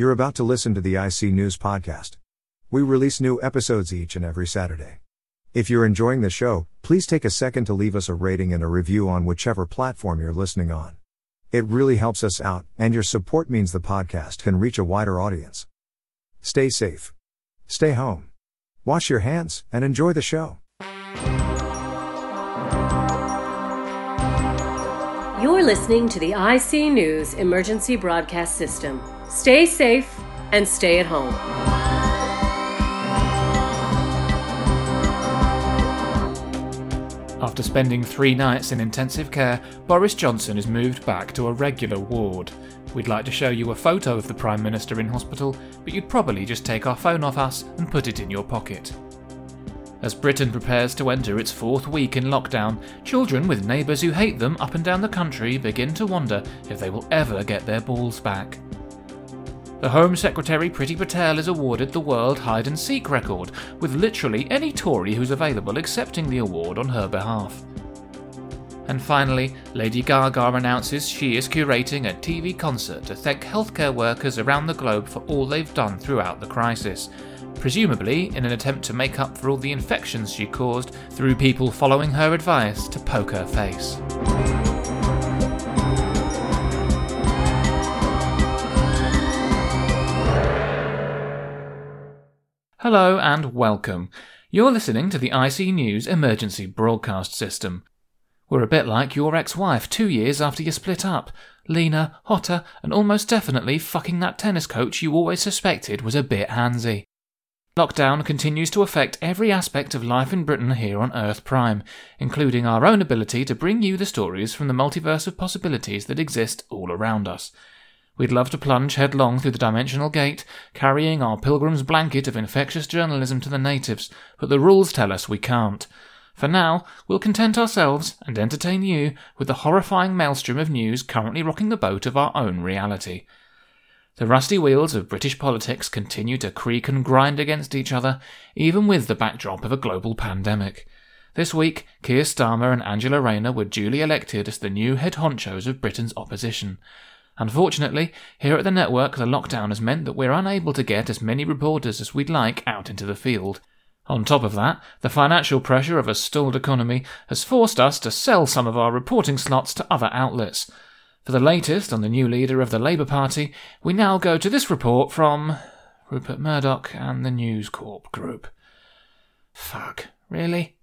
You're about to listen to the IC News Podcast. We release new episodes each and every Saturday. If you're enjoying the show, please take a second to leave us a rating and a review on whichever platform you're listening on. It really helps us out, and your support means the podcast can reach a wider audience. Stay safe. Stay home. Wash your hands and enjoy the show. You're listening to the IC News Emergency Broadcast System. Stay safe and stay at home. After spending three nights in intensive care, Boris Johnson is moved back to a regular ward. We'd like to show you a photo of the Prime Minister in hospital, but you'd probably just take our phone off us and put it in your pocket. As Britain prepares to enter its fourth week in lockdown, children with neighbours who hate them up and down the country begin to wonder if they will ever get their balls back. The Home Secretary Priti Patel is awarded the World Hide and Seek record, with literally any Tory who's available accepting the award on her behalf. And finally, Lady Gaga announces she is curating a TV concert to thank healthcare workers around the globe for all they've done throughout the crisis, presumably in an attempt to make up for all the infections she caused through people following her advice to poke her face. Hello and welcome. You're listening to the IC News Emergency Broadcast System. We're a bit like your ex wife two years after you split up. Leaner, hotter, and almost definitely fucking that tennis coach you always suspected was a bit handsy. Lockdown continues to affect every aspect of life in Britain here on Earth Prime, including our own ability to bring you the stories from the multiverse of possibilities that exist all around us. We'd love to plunge headlong through the dimensional gate, carrying our pilgrim's blanket of infectious journalism to the natives, but the rules tell us we can't. For now, we'll content ourselves and entertain you with the horrifying maelstrom of news currently rocking the boat of our own reality. The rusty wheels of British politics continue to creak and grind against each other, even with the backdrop of a global pandemic. This week, Keir Starmer and Angela Rayner were duly elected as the new head honchos of Britain's opposition. Unfortunately, here at the network, the lockdown has meant that we're unable to get as many reporters as we'd like out into the field. On top of that, the financial pressure of a stalled economy has forced us to sell some of our reporting slots to other outlets. For the latest on the new leader of the Labour Party, we now go to this report from Rupert Murdoch and the News Corp Group. Fuck, really?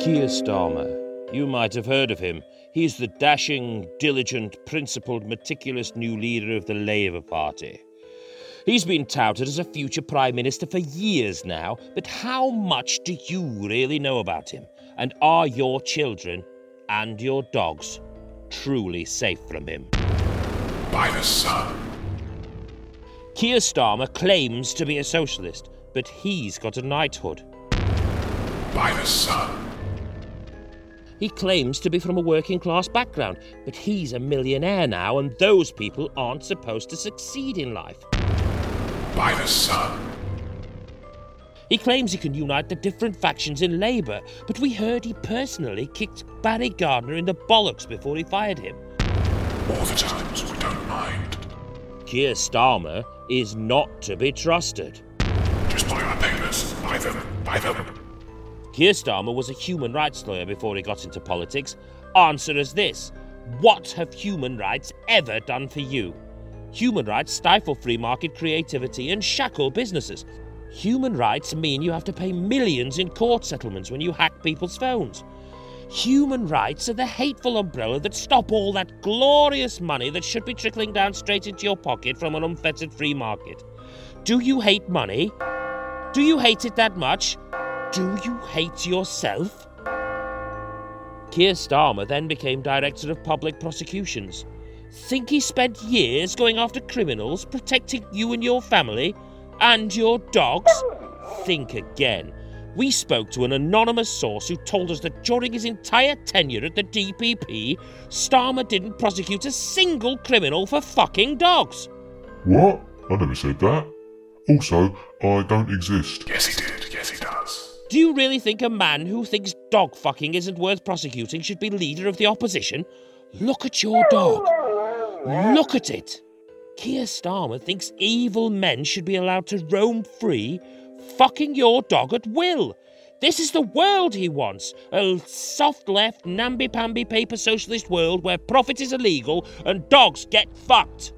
Keir Starmer. You might have heard of him. He's the dashing, diligent, principled, meticulous new leader of the Labour Party. He's been touted as a future Prime Minister for years now, but how much do you really know about him? And are your children and your dogs truly safe from him? Buy the sun. Keir Starmer claims to be a socialist, but he's got a knighthood. Buy the sun. He claims to be from a working class background, but he's a millionaire now, and those people aren't supposed to succeed in life. Buy the sun. He claims he can unite the different factions in Labour, but we heard he personally kicked Barry Gardiner in the bollocks before he fired him. All the times we don't mind. Keir Starmer is not to be trusted. Just buy our papers. Buy them. Buy them. Keir Starmer was a human rights lawyer before he got into politics. Answer us this What have human rights ever done for you? Human rights stifle free market creativity and shackle businesses. Human rights mean you have to pay millions in court settlements when you hack people's phones. Human rights are the hateful umbrella that stop all that glorious money that should be trickling down straight into your pocket from an unfettered free market. Do you hate money? Do you hate it that much? Do you hate yourself? Keir Starmer then became Director of Public Prosecutions. Think he spent years going after criminals, protecting you and your family? And your dogs? Think again. We spoke to an anonymous source who told us that during his entire tenure at the DPP, Starmer didn't prosecute a single criminal for fucking dogs. What? I never said that. Also, I don't exist. Yes, he did. Do you really think a man who thinks dog fucking isn't worth prosecuting should be leader of the opposition? Look at your dog. Look at it. Keir Starmer thinks evil men should be allowed to roam free, fucking your dog at will. This is the world he wants a soft left, namby pamby paper socialist world where profit is illegal and dogs get fucked.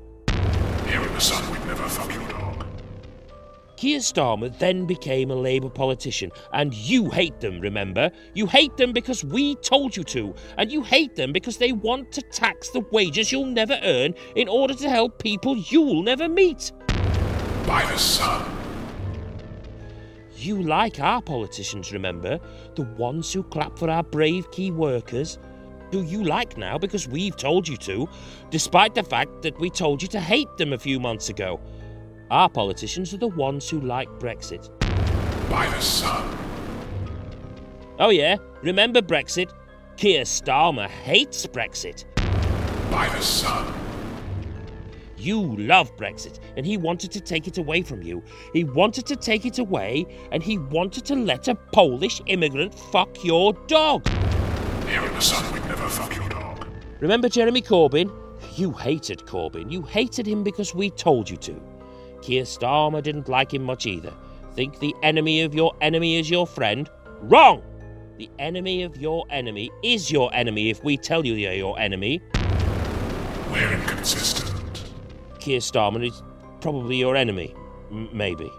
Here in the sun, we'd never fuck your dog. Keir Starmer then became a Labour politician, and you hate them, remember? You hate them because we told you to, and you hate them because they want to tax the wages you'll never earn in order to help people you'll never meet. Buy the sun. You like our politicians, remember? The ones who clap for our brave key workers. Who you like now because we've told you to, despite the fact that we told you to hate them a few months ago. Our politicians are the ones who like Brexit. Buy the sun. Oh, yeah, remember Brexit? Keir Starmer hates Brexit. Buy the sun. You love Brexit, and he wanted to take it away from you. He wanted to take it away, and he wanted to let a Polish immigrant fuck your dog. Here in the sun, we'd never fuck your dog. Remember Jeremy Corbyn? You hated Corbyn. You hated him because we told you to. Keir Starmer didn't like him much either. Think the enemy of your enemy is your friend? Wrong! The enemy of your enemy is your enemy if we tell you they're your enemy. We're inconsistent. Keir Starmer is probably your enemy. M- maybe.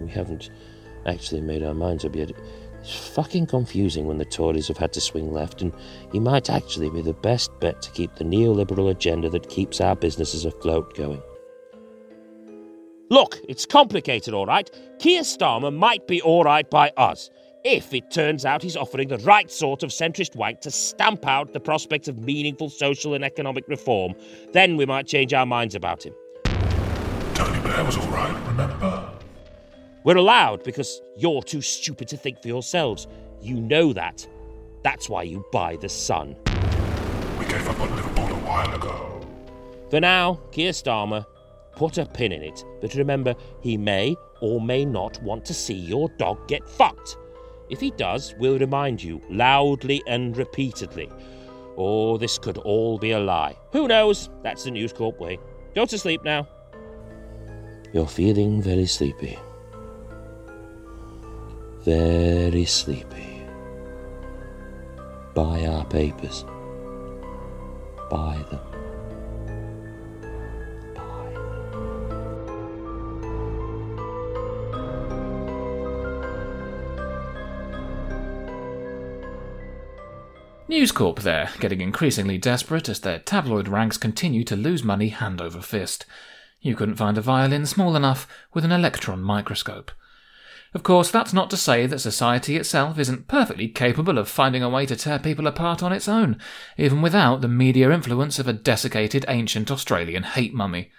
We haven't actually made our minds up yet. It's fucking confusing when the Tories have had to swing left, and he might actually be the best bet to keep the neoliberal agenda that keeps our businesses afloat going. Look, it's complicated, all right. Keir Starmer might be all right by us. If it turns out he's offering the right sort of centrist wank to stamp out the prospect of meaningful social and economic reform, then we might change our minds about him. Tony Blair was alright, remember? We're allowed because you're too stupid to think for yourselves. You know that. That's why you buy the Sun. We gave up on Liverpool a while ago. For now, Keir Starmer, put a pin in it. But remember, he may or may not want to see your dog get fucked. If he does, we'll remind you loudly and repeatedly. Or this could all be a lie. Who knows? That's the News Corp way. Go to sleep now. You're feeling very sleepy. Very sleepy. Buy our papers. Buy them. News Corp there, getting increasingly desperate as their tabloid ranks continue to lose money hand over fist. You couldn't find a violin small enough with an electron microscope. Of course, that's not to say that society itself isn't perfectly capable of finding a way to tear people apart on its own, even without the media influence of a desiccated ancient Australian hate mummy.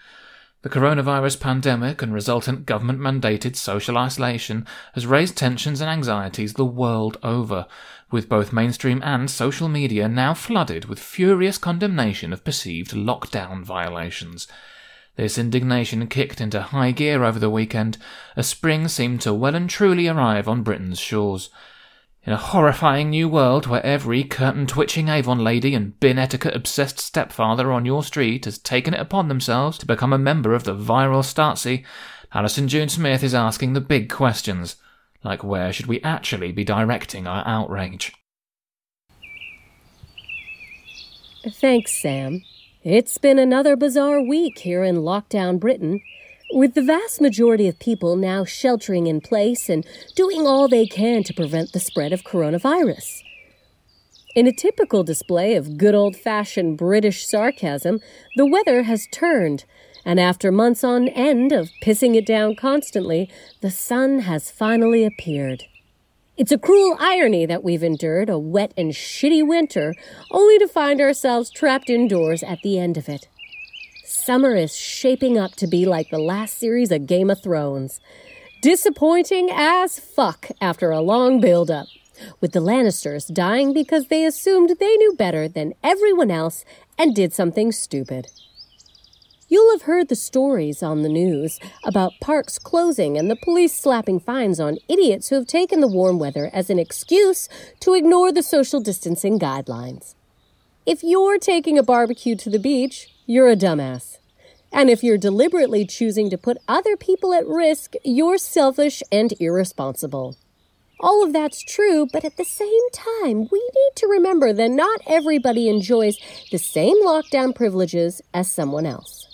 The coronavirus pandemic and resultant government mandated social isolation has raised tensions and anxieties the world over, with both mainstream and social media now flooded with furious condemnation of perceived lockdown violations. This indignation kicked into high gear over the weekend as spring seemed to well and truly arrive on Britain's shores. In a horrifying new world where every curtain twitching Avon lady and bin etiquette obsessed stepfather on your street has taken it upon themselves to become a member of the viral Stasi, Alison June Smith is asking the big questions, like where should we actually be directing our outrage? Thanks, Sam. It's been another bizarre week here in lockdown Britain, with the vast majority of people now sheltering in place and doing all they can to prevent the spread of coronavirus. In a typical display of good old fashioned British sarcasm, the weather has turned, and after months on end of pissing it down constantly, the sun has finally appeared. It's a cruel irony that we've endured a wet and shitty winter only to find ourselves trapped indoors at the end of it. Summer is shaping up to be like the last series of Game of Thrones. Disappointing as fuck after a long build-up, with the Lannisters dying because they assumed they knew better than everyone else and did something stupid. You'll have heard the stories on the news about parks closing and the police slapping fines on idiots who have taken the warm weather as an excuse to ignore the social distancing guidelines. If you're taking a barbecue to the beach, you're a dumbass. And if you're deliberately choosing to put other people at risk, you're selfish and irresponsible. All of that's true, but at the same time, we need to remember that not everybody enjoys the same lockdown privileges as someone else.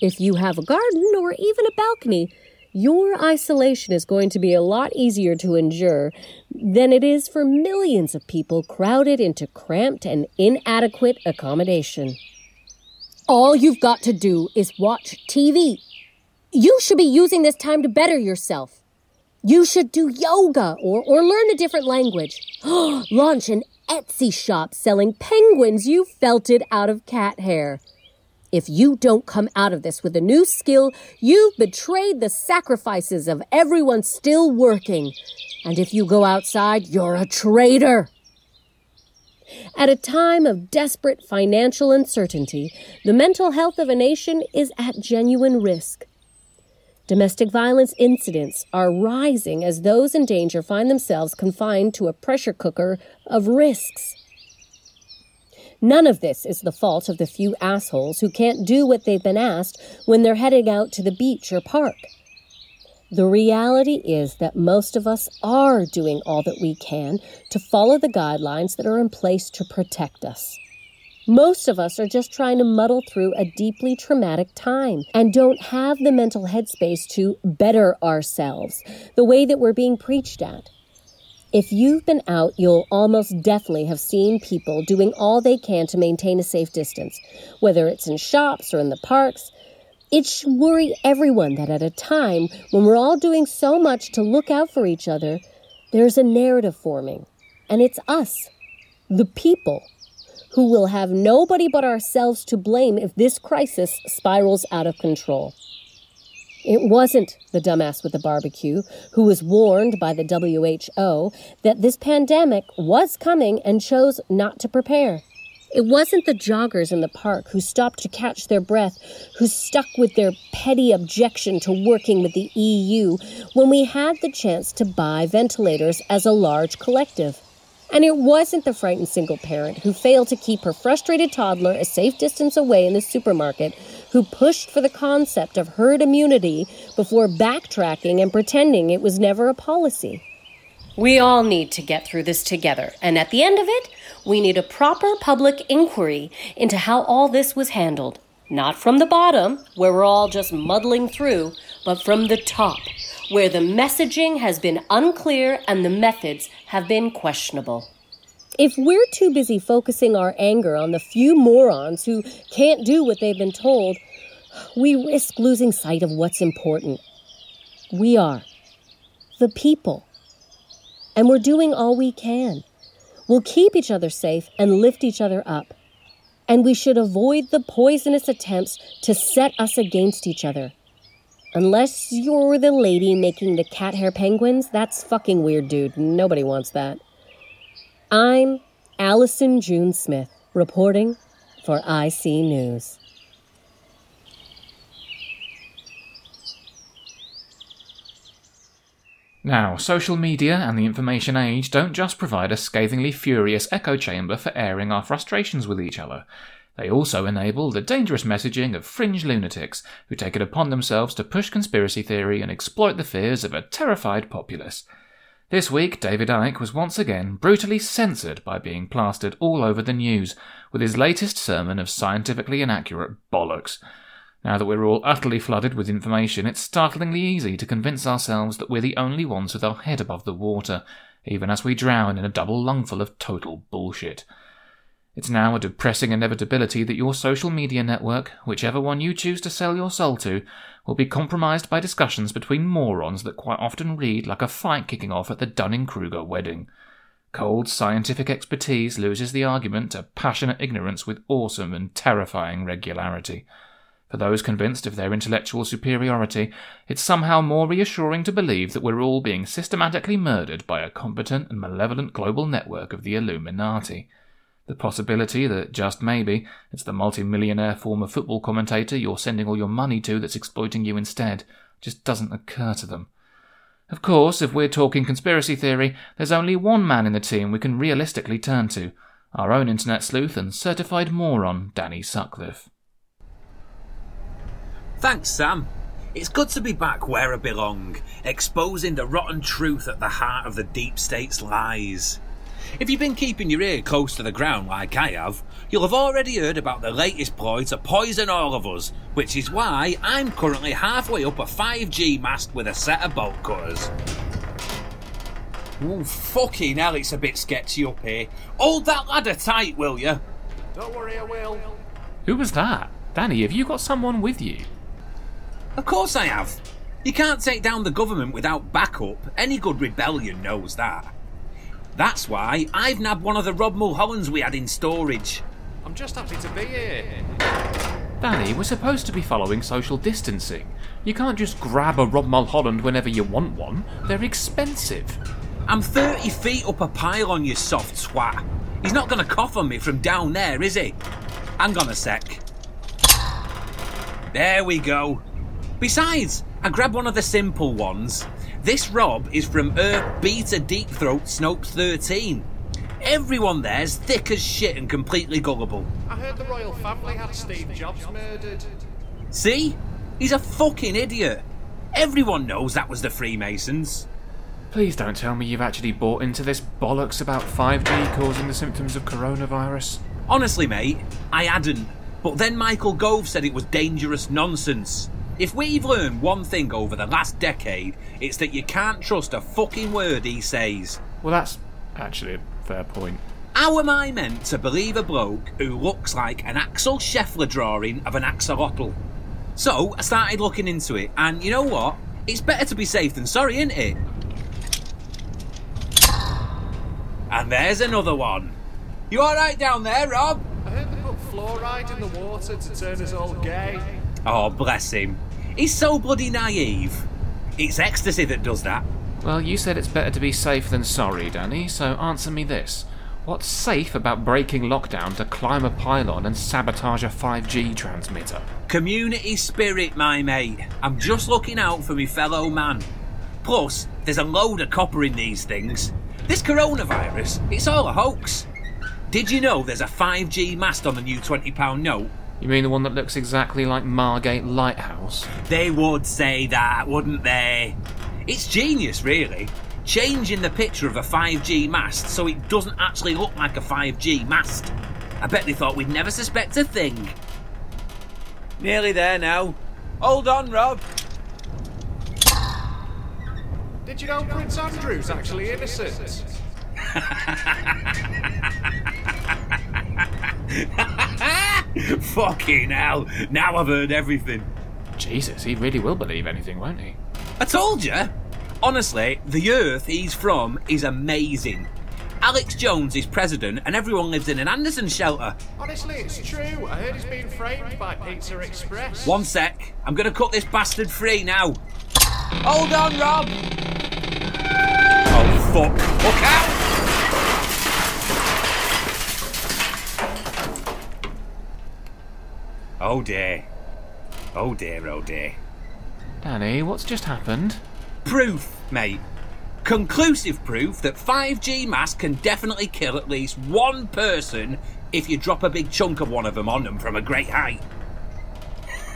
If you have a garden or even a balcony, your isolation is going to be a lot easier to endure than it is for millions of people crowded into cramped and inadequate accommodation. All you've got to do is watch TV. You should be using this time to better yourself. You should do yoga or, or learn a different language. Launch an Etsy shop selling penguins you felted out of cat hair. If you don't come out of this with a new skill, you've betrayed the sacrifices of everyone still working. And if you go outside, you're a traitor. At a time of desperate financial uncertainty, the mental health of a nation is at genuine risk. Domestic violence incidents are rising as those in danger find themselves confined to a pressure cooker of risks. None of this is the fault of the few assholes who can't do what they've been asked when they're heading out to the beach or park. The reality is that most of us are doing all that we can to follow the guidelines that are in place to protect us. Most of us are just trying to muddle through a deeply traumatic time and don't have the mental headspace to better ourselves the way that we're being preached at. If you've been out, you'll almost definitely have seen people doing all they can to maintain a safe distance, whether it's in shops or in the parks. It should worry everyone that at a time when we're all doing so much to look out for each other, there's a narrative forming. And it's us, the people, who will have nobody but ourselves to blame if this crisis spirals out of control. It wasn't the dumbass with the barbecue who was warned by the WHO that this pandemic was coming and chose not to prepare. It wasn't the joggers in the park who stopped to catch their breath, who stuck with their petty objection to working with the EU when we had the chance to buy ventilators as a large collective. And it wasn't the frightened single parent who failed to keep her frustrated toddler a safe distance away in the supermarket, who pushed for the concept of herd immunity before backtracking and pretending it was never a policy. We all need to get through this together, and at the end of it, we need a proper public inquiry into how all this was handled. Not from the bottom, where we're all just muddling through, but from the top, where the messaging has been unclear and the methods have been questionable. If we're too busy focusing our anger on the few morons who can't do what they've been told, we risk losing sight of what's important. We are the people. And we're doing all we can. We'll keep each other safe and lift each other up. And we should avoid the poisonous attempts to set us against each other. Unless you're the lady making the cat hair penguins, that's fucking weird, dude. Nobody wants that. I'm Allison June Smith, reporting for IC News. Now, social media and the information age don't just provide a scathingly furious echo chamber for airing our frustrations with each other. They also enable the dangerous messaging of fringe lunatics who take it upon themselves to push conspiracy theory and exploit the fears of a terrified populace. This week, David Icke was once again brutally censored by being plastered all over the news with his latest sermon of scientifically inaccurate bollocks. Now that we're all utterly flooded with information, it's startlingly easy to convince ourselves that we're the only ones with our head above the water, even as we drown in a double lungful of total bullshit. It's now a depressing inevitability that your social media network, whichever one you choose to sell your soul to, will be compromised by discussions between morons that quite often read like a fight kicking off at the Dunning Kruger wedding. Cold scientific expertise loses the argument to passionate ignorance with awesome and terrifying regularity. For those convinced of their intellectual superiority, it's somehow more reassuring to believe that we're all being systematically murdered by a competent and malevolent global network of the Illuminati. The possibility that, just maybe, it's the multi-millionaire former football commentator you're sending all your money to that's exploiting you instead just doesn't occur to them. Of course, if we're talking conspiracy theory, there's only one man in the team we can realistically turn to our own internet sleuth and certified moron, Danny Sutcliffe. Thanks, Sam. It's good to be back where I belong, exposing the rotten truth at the heart of the deep state's lies. If you've been keeping your ear close to the ground like I have, you'll have already heard about the latest ploy to poison all of us, which is why I'm currently halfway up a 5G mast with a set of bolt cutters. Ooh, fucking hell, it's a bit sketchy up here. Hold that ladder tight, will you? Don't worry, I will. Who was that? Danny, have you got someone with you? Of course I have. You can't take down the government without backup. Any good rebellion knows that. That's why I've nabbed one of the Rob Mulhollands we had in storage. I'm just happy to be here. Danny, we're supposed to be following social distancing. You can't just grab a Rob Mulholland whenever you want one. They're expensive. I'm 30 feet up a pile on you soft swat. He's not going to cough on me from down there, is he? Hang on a sec. There we go. Besides, I grabbed one of the simple ones. This Rob is from Earth Beta Deep Throat Snopes 13. Everyone there's thick as shit and completely gullible. I heard the royal family had Steve Jobs murdered. See? He's a fucking idiot. Everyone knows that was the Freemasons. Please don't tell me you've actually bought into this bollocks about 5G causing the symptoms of coronavirus. Honestly, mate, I hadn't. But then Michael Gove said it was dangerous nonsense. If we've learned one thing over the last decade, it's that you can't trust a fucking word he says. Well, that's actually a fair point. How am I meant to believe a bloke who looks like an Axel Scheffler drawing of an axolotl? So I started looking into it, and you know what? It's better to be safe than sorry, isn't it? And there's another one. You alright down there, Rob? I heard they put fluoride in the water to turn us all gay. Oh, bless him. He's so bloody naive. It's ecstasy that does that. Well, you said it's better to be safe than sorry, Danny, so answer me this. What's safe about breaking lockdown to climb a pylon and sabotage a 5G transmitter? Community spirit, my mate. I'm just looking out for me fellow man. Plus, there's a load of copper in these things. This coronavirus, it's all a hoax. Did you know there's a 5G mast on the new £20 note? You mean the one that looks exactly like Margate Lighthouse? They would say that, wouldn't they? It's genius, really. Changing the picture of a 5G mast so it doesn't actually look like a 5G mast. I bet they thought we'd never suspect a thing. Nearly there now. Hold on, Rob. Did you know Prince Andrew's actually innocent? Fucking hell. Now I've heard everything. Jesus, he really will believe anything, won't he? I told you. Honestly, the earth he's from is amazing. Alex Jones is president and everyone lives in an Anderson shelter. Honestly, it's true. I heard he's been framed by Pizza Express. One sec. I'm gonna cut this bastard free now. Hold on, Rob. Oh, fuck. Look out! Oh dear. Oh dear, oh dear. Danny, what's just happened? Proof, mate. Conclusive proof that 5G masts can definitely kill at least one person if you drop a big chunk of one of them on them from a great height.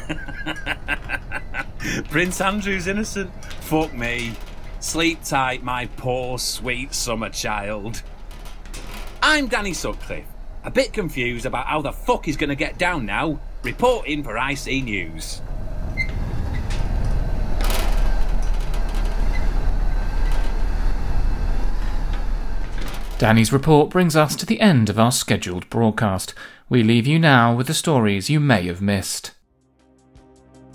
Prince Andrew's innocent. Fuck me. Sleep tight, my poor, sweet summer child. I'm Danny Sutcliffe. A bit confused about how the fuck he's gonna get down now. Reporting for IC News. Danny's report brings us to the end of our scheduled broadcast. We leave you now with the stories you may have missed.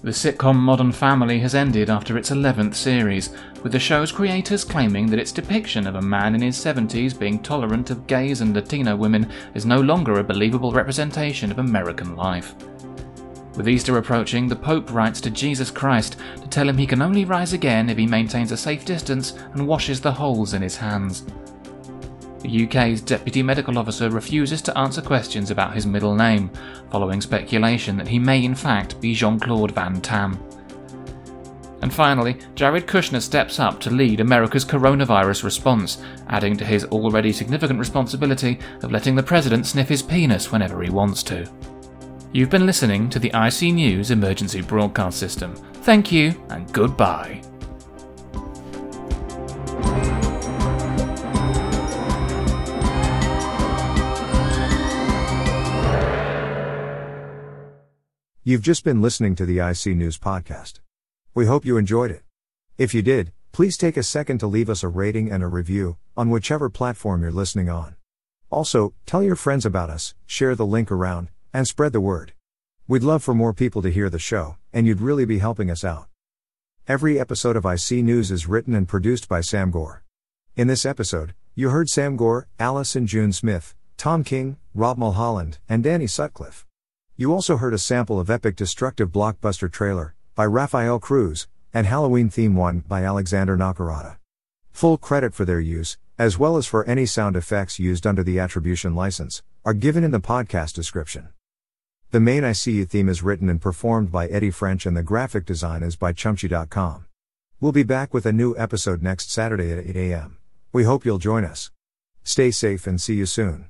The sitcom Modern Family has ended after its 11th series, with the show's creators claiming that its depiction of a man in his 70s being tolerant of gays and Latino women is no longer a believable representation of American life. With Easter approaching, the Pope writes to Jesus Christ to tell him he can only rise again if he maintains a safe distance and washes the holes in his hands. The UK's Deputy Medical Officer refuses to answer questions about his middle name, following speculation that he may in fact be Jean Claude Van Damme. And finally, Jared Kushner steps up to lead America's coronavirus response, adding to his already significant responsibility of letting the president sniff his penis whenever he wants to. You've been listening to the IC News Emergency Broadcast System. Thank you and goodbye. You've just been listening to the IC News Podcast. We hope you enjoyed it. If you did, please take a second to leave us a rating and a review on whichever platform you're listening on. Also, tell your friends about us, share the link around, and spread the word. We'd love for more people to hear the show, and you'd really be helping us out. Every episode of IC News is written and produced by Sam Gore. In this episode, you heard Sam Gore, Alison June Smith, Tom King, Rob Mulholland, and Danny Sutcliffe. You also heard a sample of Epic Destructive Blockbuster Trailer by Rafael Krux and Halloween Theme 1 by Alexander Nakarada. Full credit for their use, as well as for any sound effects used under the attribution license, are given in the podcast description. The main ICU theme is written and performed by Eddie French and the graphic design is by Chumchy.com. We'll be back with a new episode next Saturday at 8 a.m. We hope you'll join us. Stay safe and see you soon.